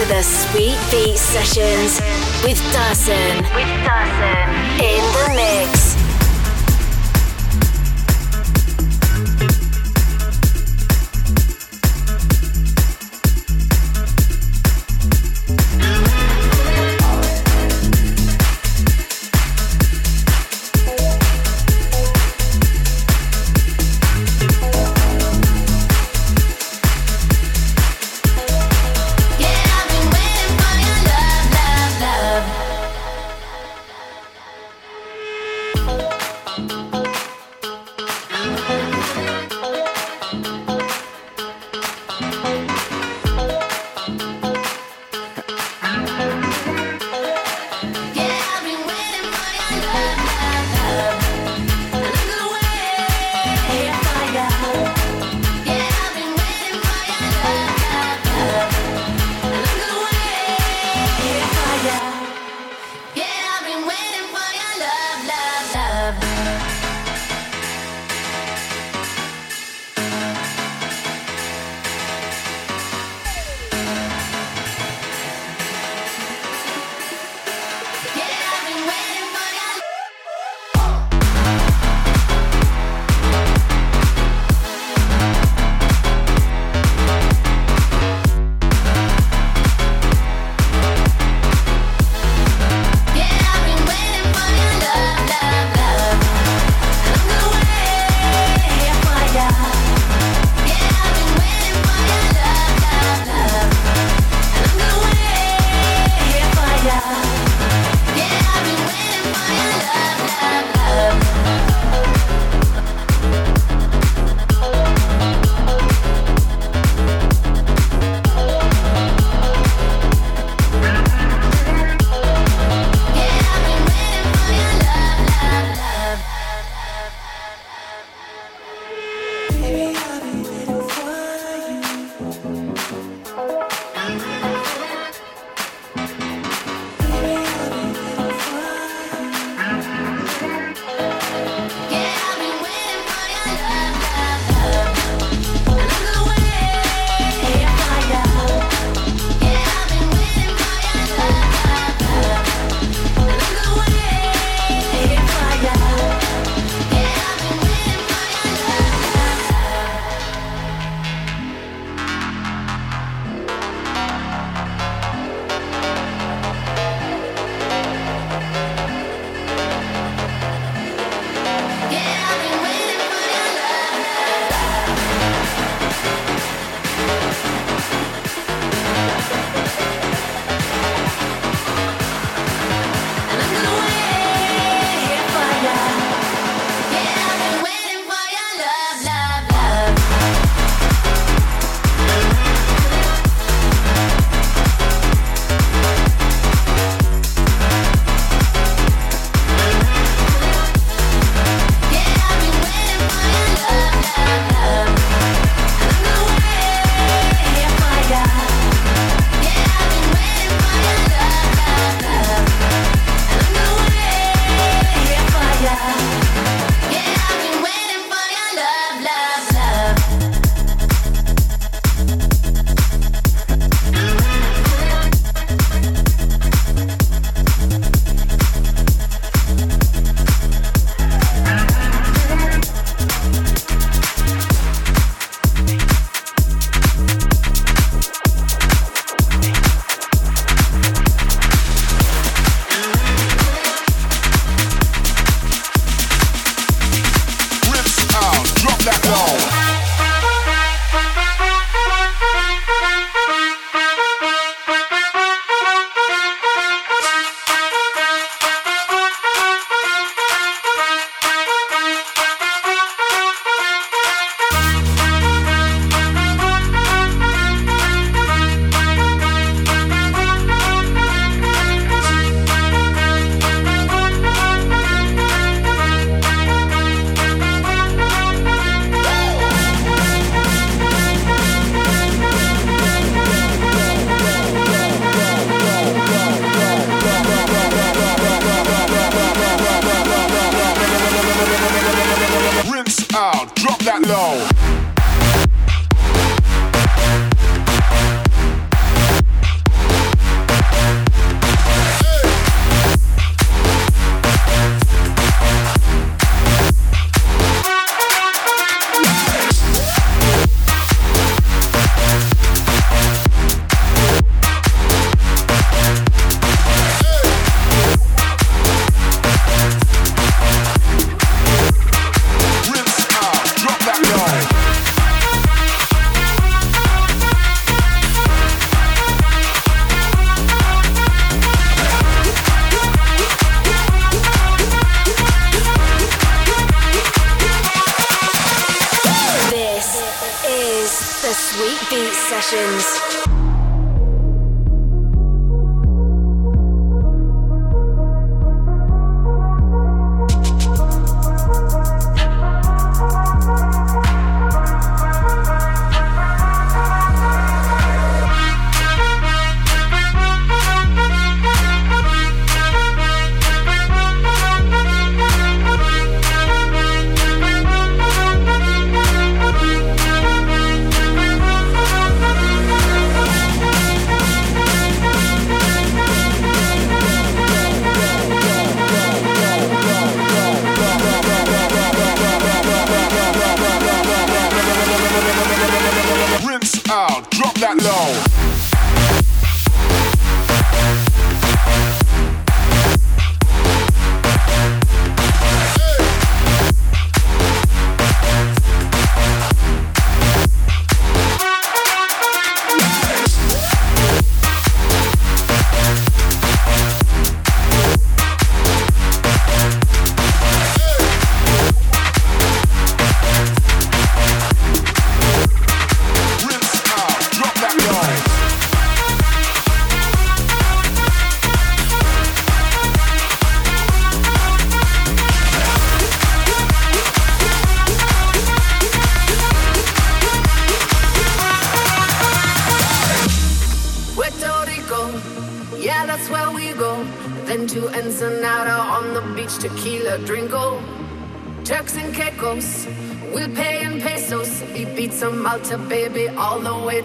To the Sweet Beat Sessions with Dawson. With Dawson in the mix.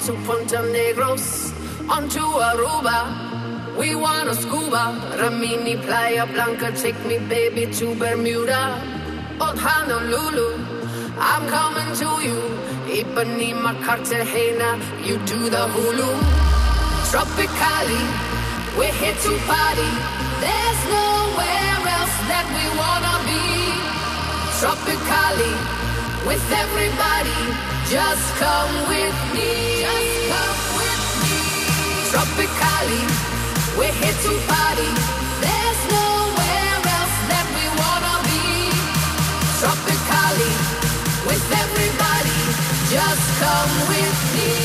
To Punta Negros. Onto Aruba, we wanna scuba. Rimini, Playa Blanca, take me, baby, to Bermuda. Old Honolulu, I'm coming to you. Ipanema, Cartagena, you do the Hulu. Tropicali, we're here to party. There's nowhere else that we wanna be. Tropicali, with everybody. Just come with me. Just come with me. Tropicali, we're here to party. There's nowhere else that we wanna be. Tropicali, with everybody. Just come with me.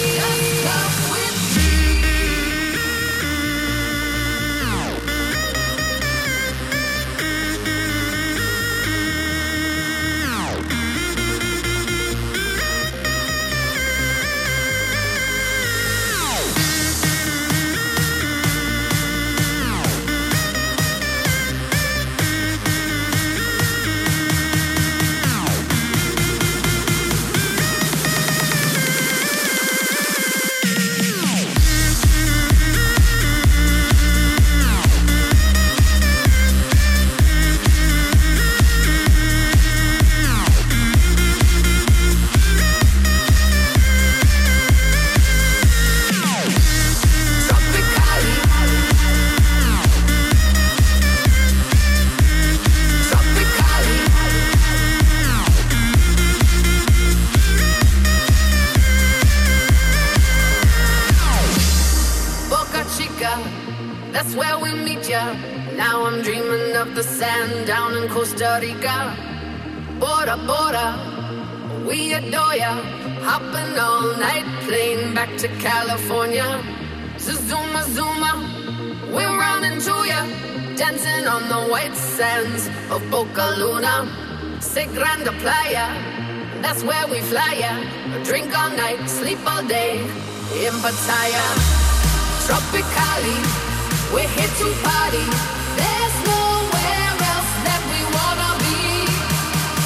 Costa Rica. Bora Bora, we adore ya. Hopping all night, plane back to California. Zuma Zuma, we're running to ya. Dancing on the white sands of Boca Luna. Se Grande Playa, that's where we fly ya. Drink all night, sleep all day in Pattaya. Tropicali, we're here to party. There's nowhere else that we wanna be.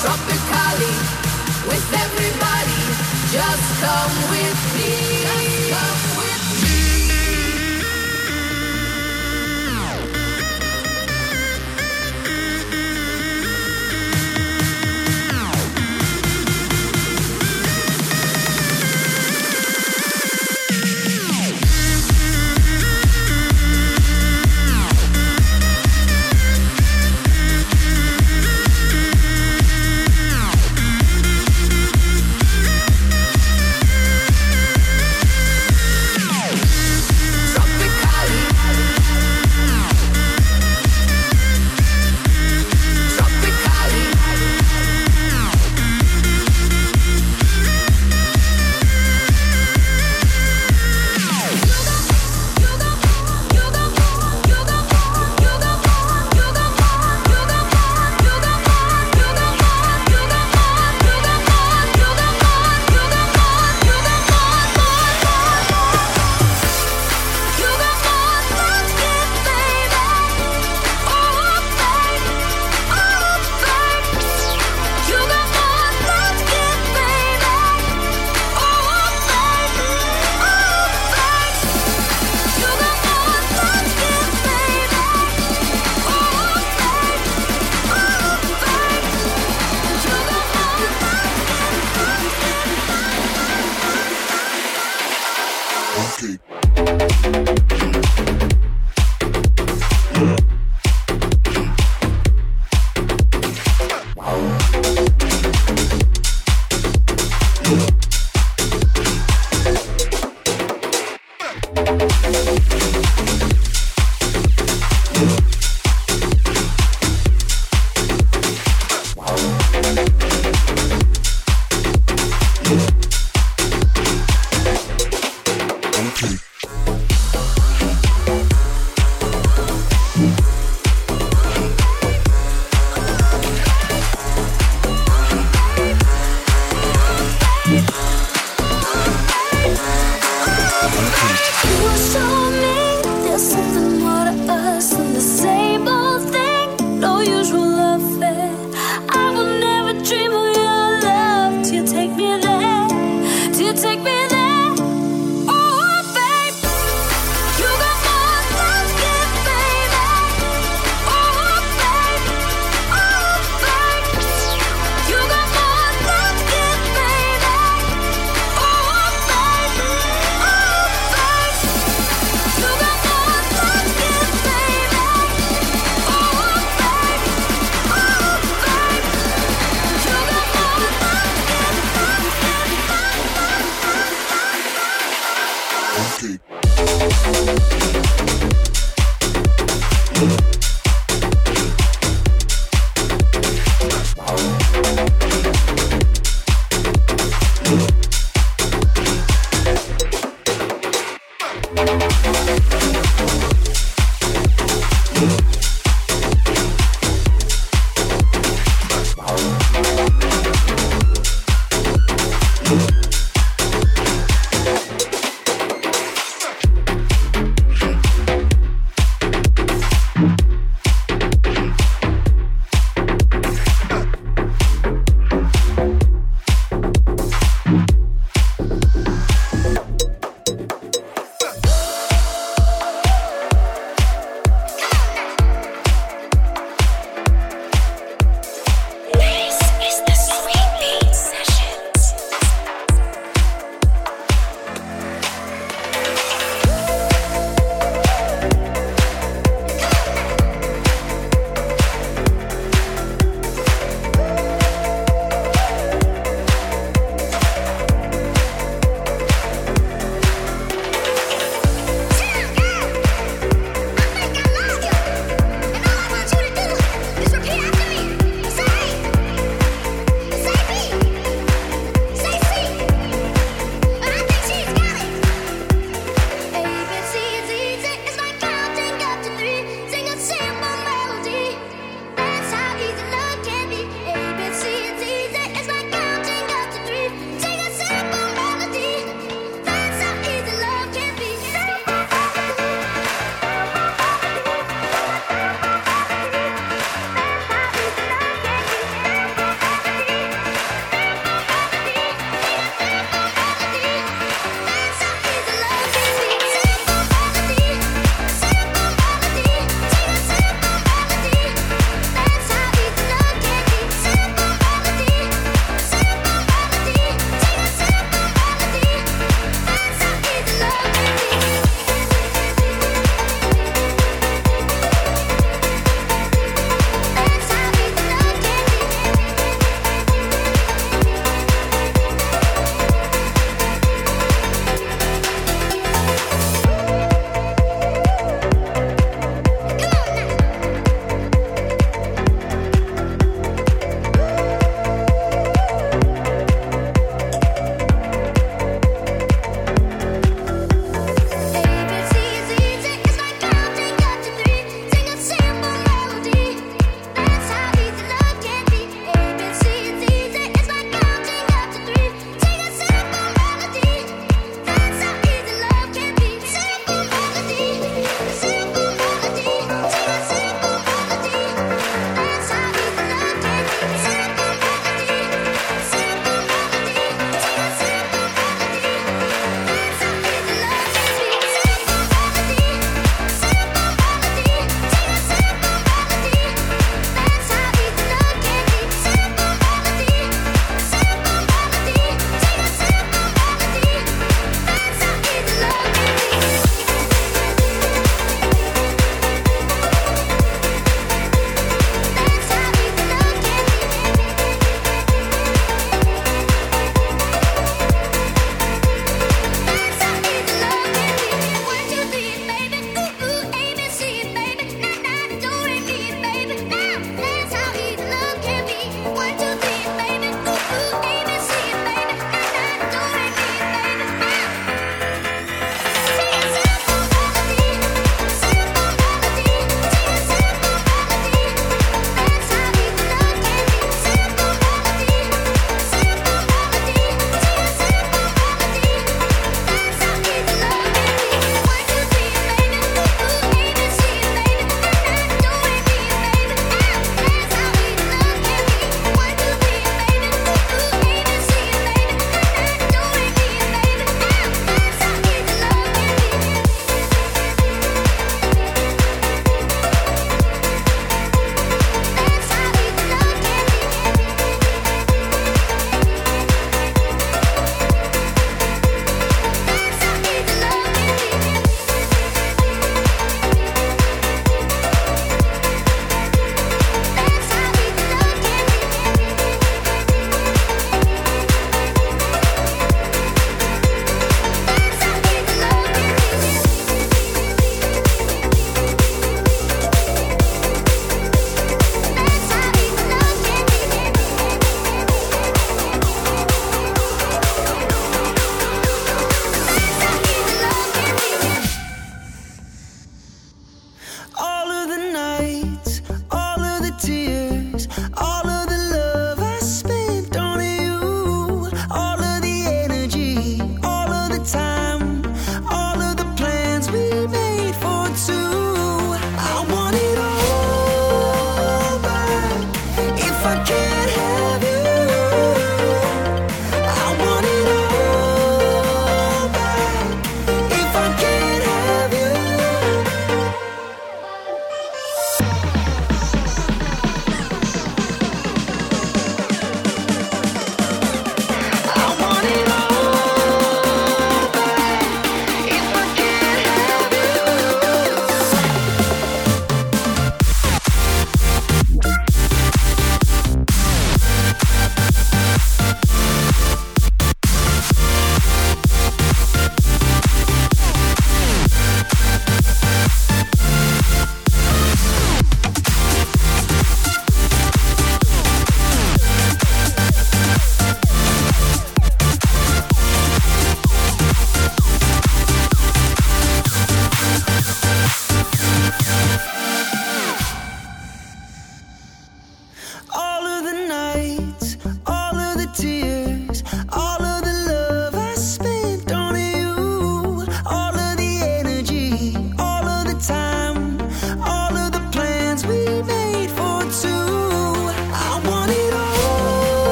Tropicali, with everybody, just come with me.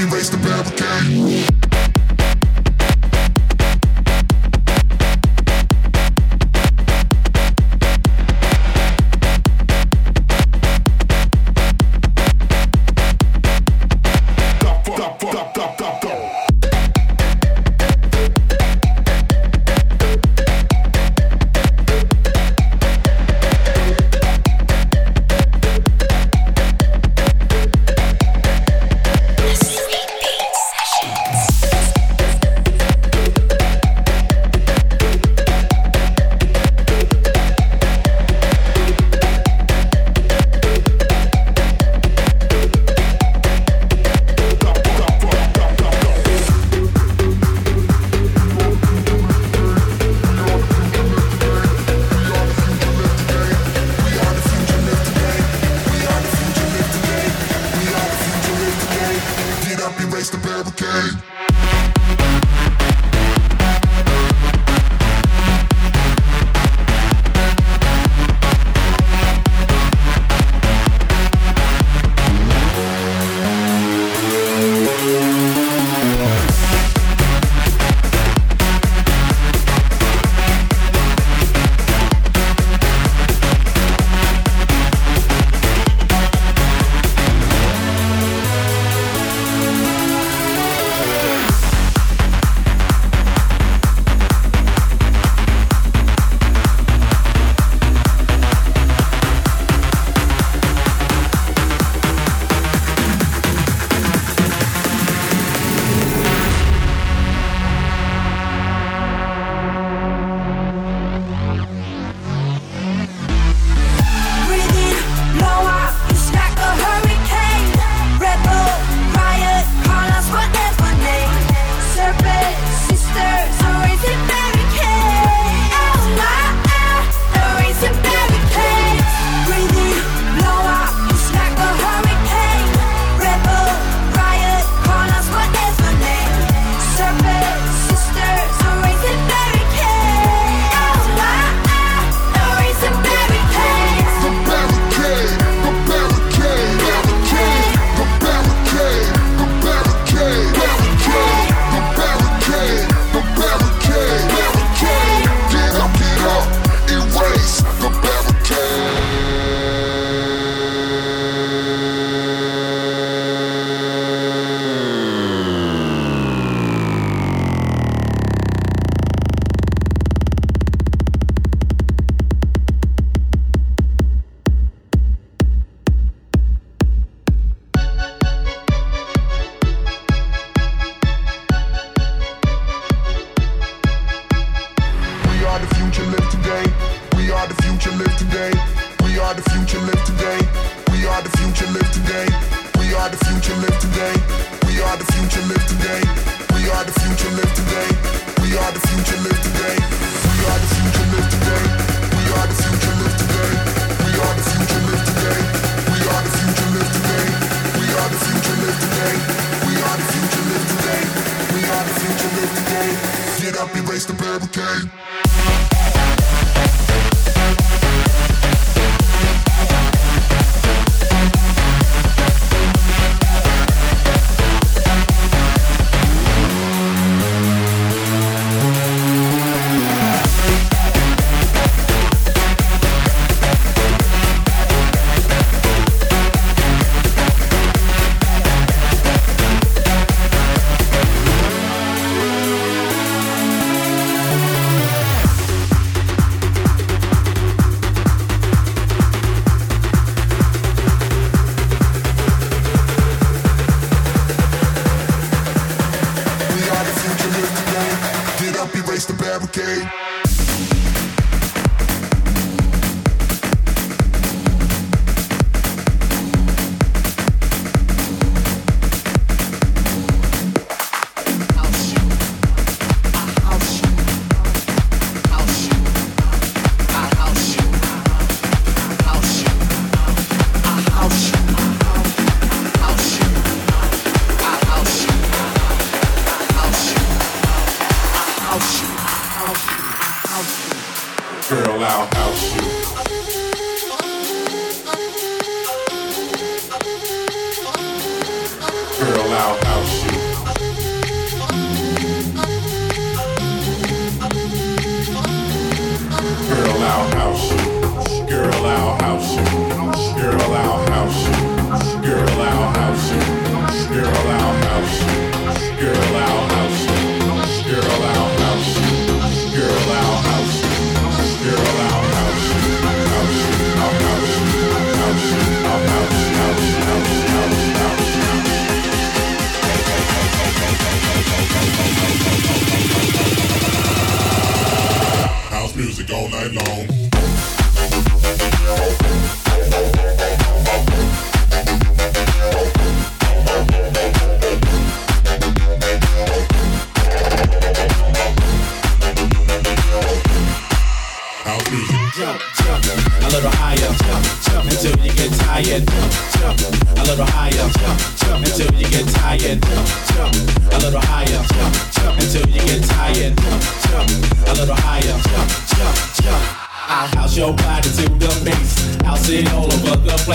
erase the barricade.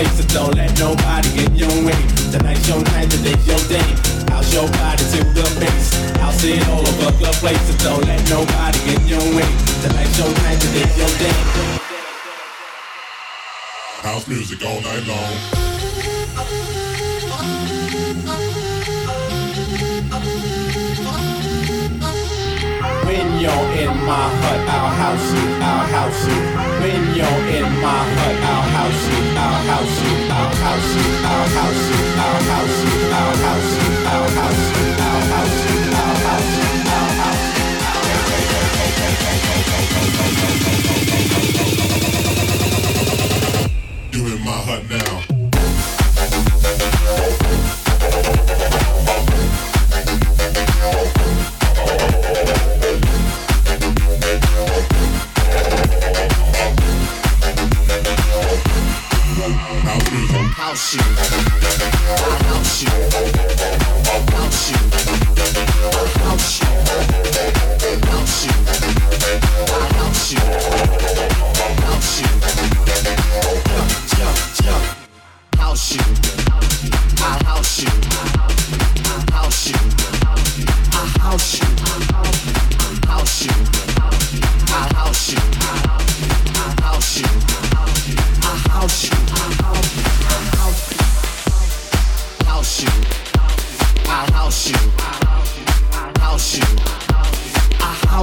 way, so don't let nobody get in your way. Tonight's your night, today's your day. House your body to the base. I'll see it all over the place, so don't let nobody get in your way. Tonight's your night, today's your day. House music all night long. You, house you,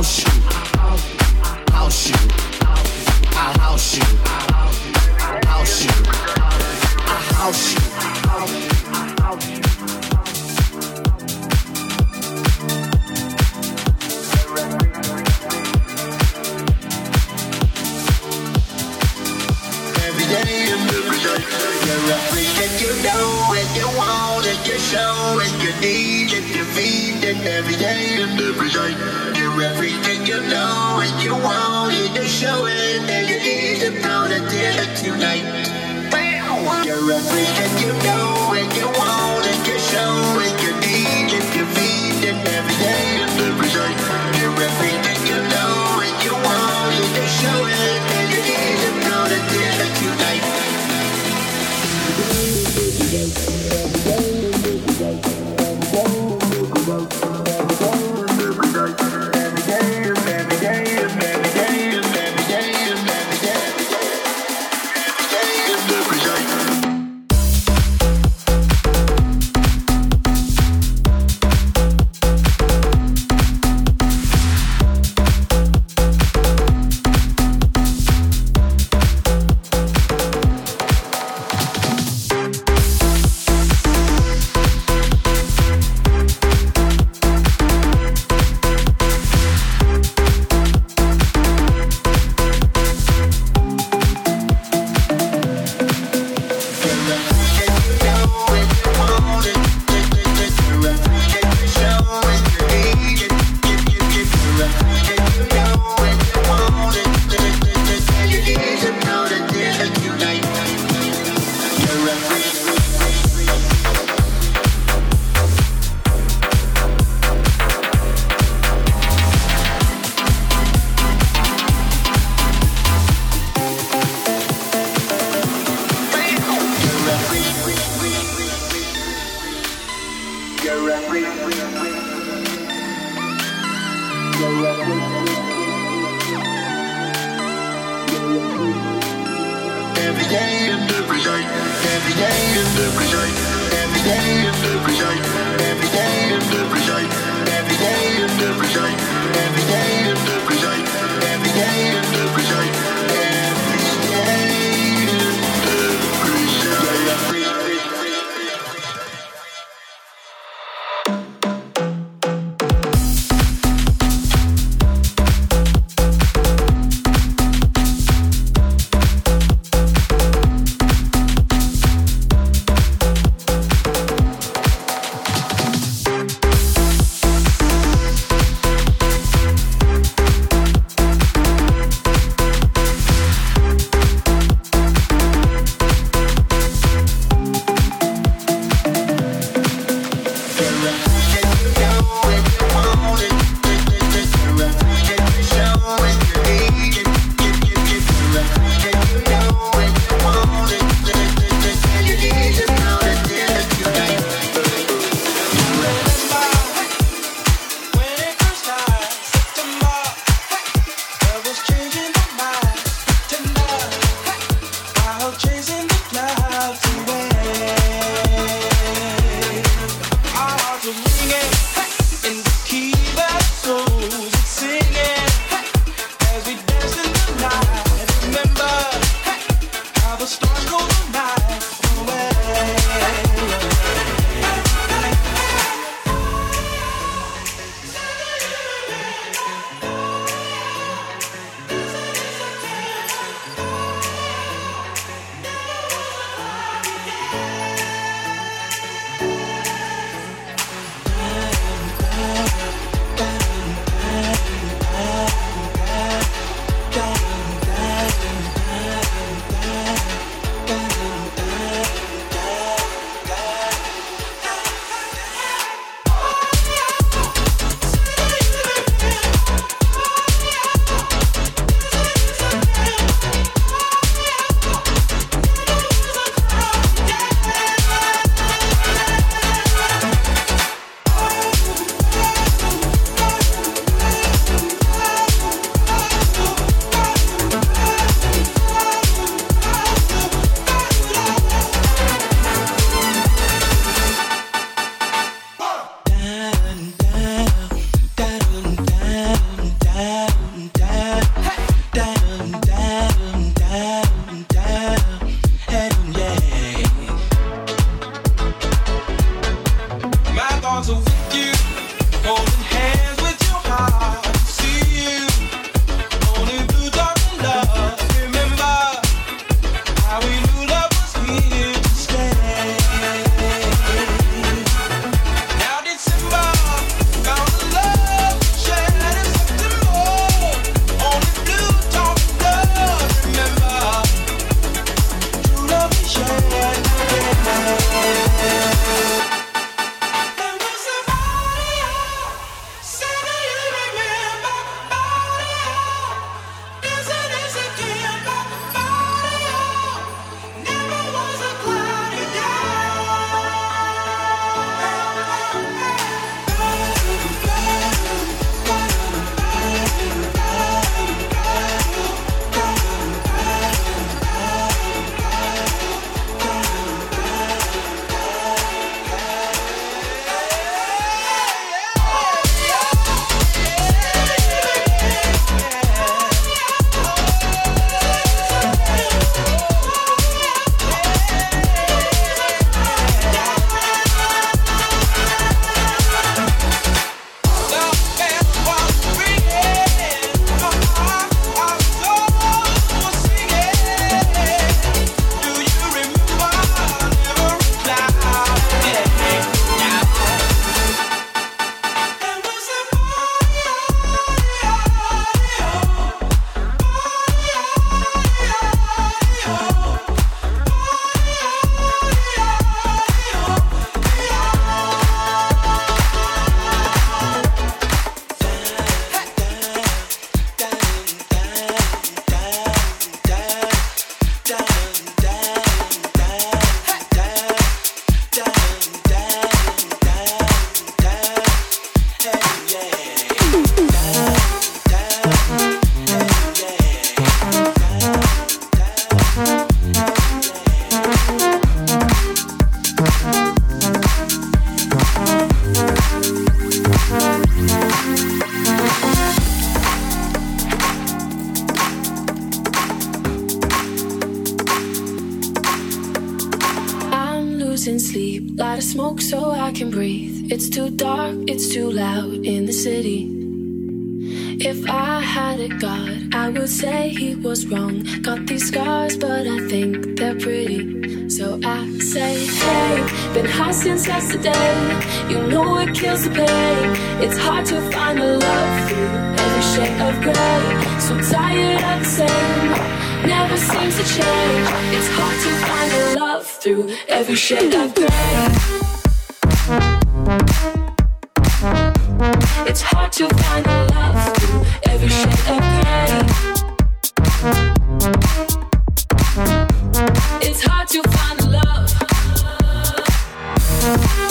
house shoes. we can get since yesterday. You know it kills the pain. It's hard to find a love through every shade of gray. So tired of the same, never seems to change. It's hard to find a love through every shade of gray. It's hard to find a love through every shade of gray. It's hard to find. It's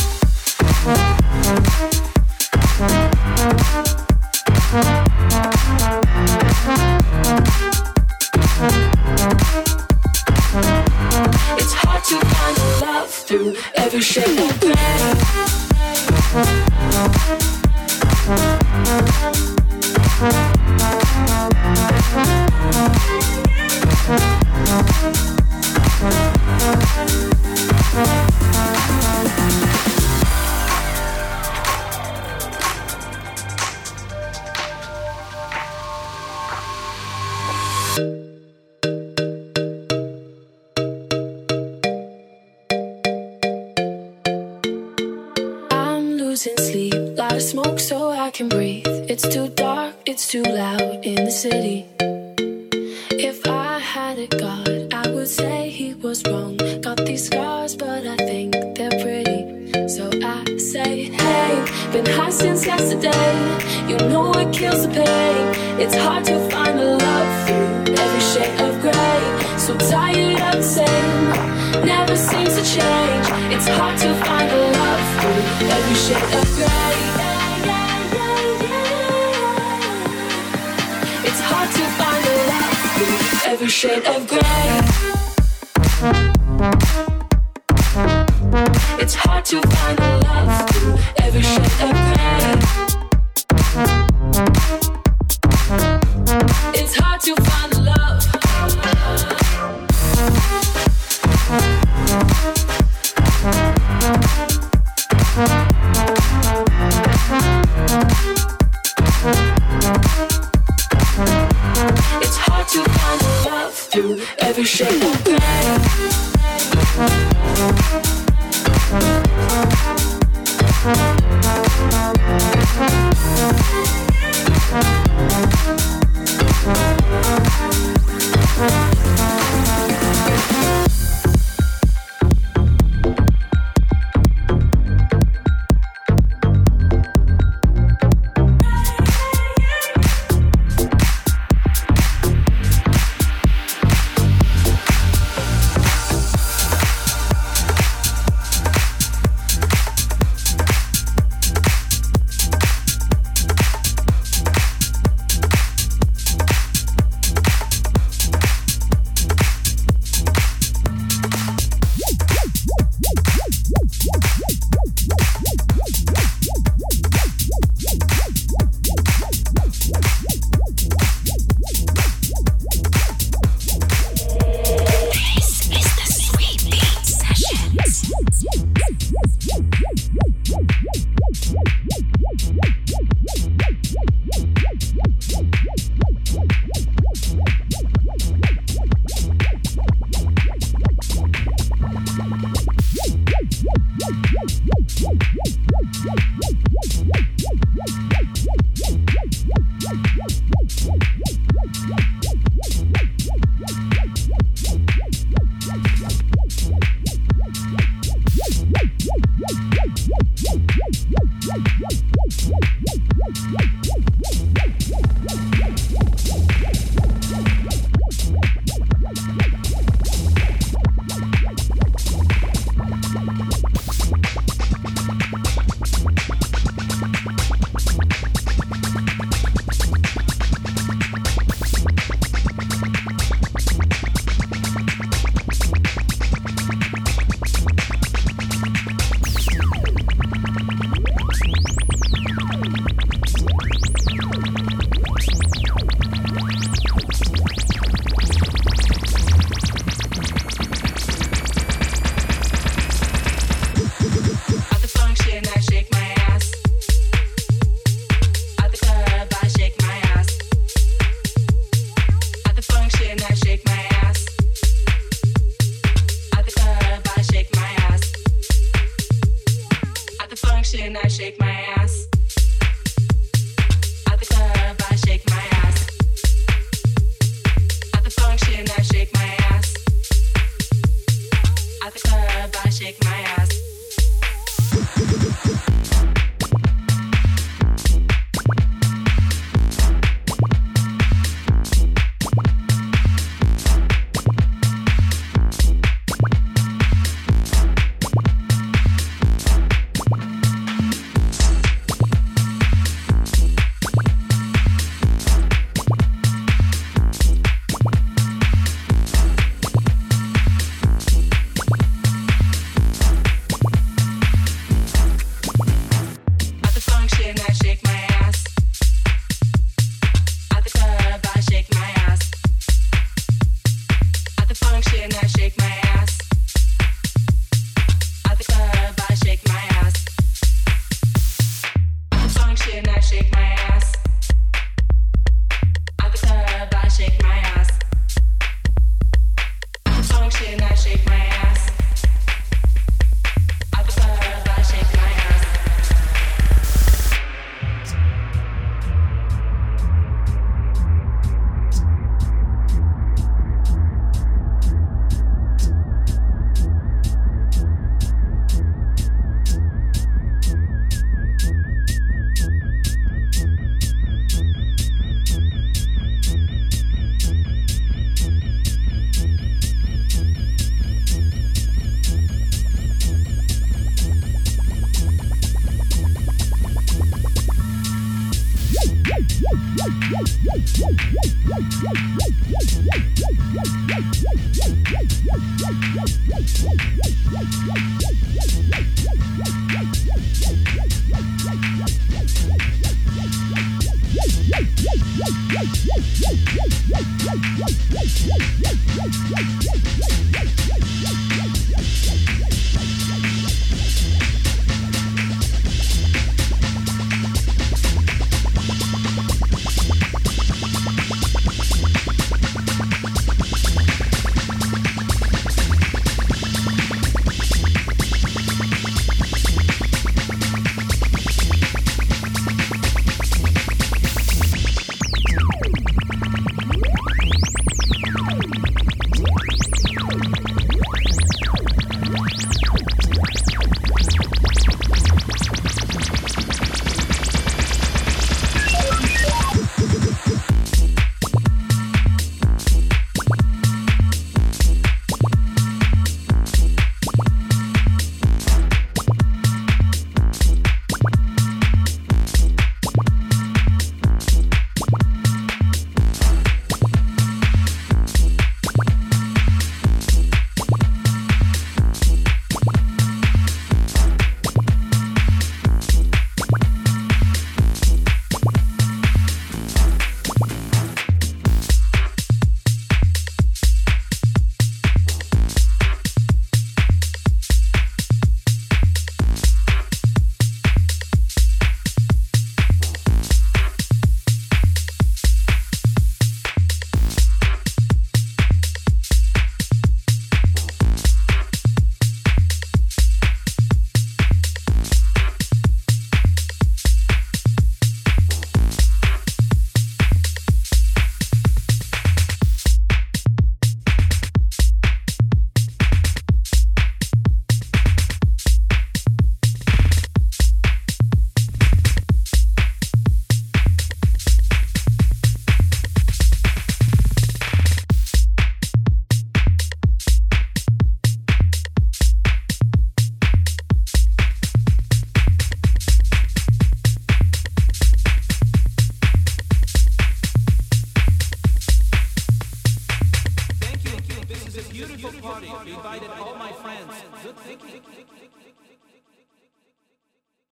pain. It's hard to find a love through every shade of gray. So tired of the same, never seems to change. It's hard to find a love through every shade of gray. It's hard to find a love through every shade of gray. It's hard to find a love through every shade of gray.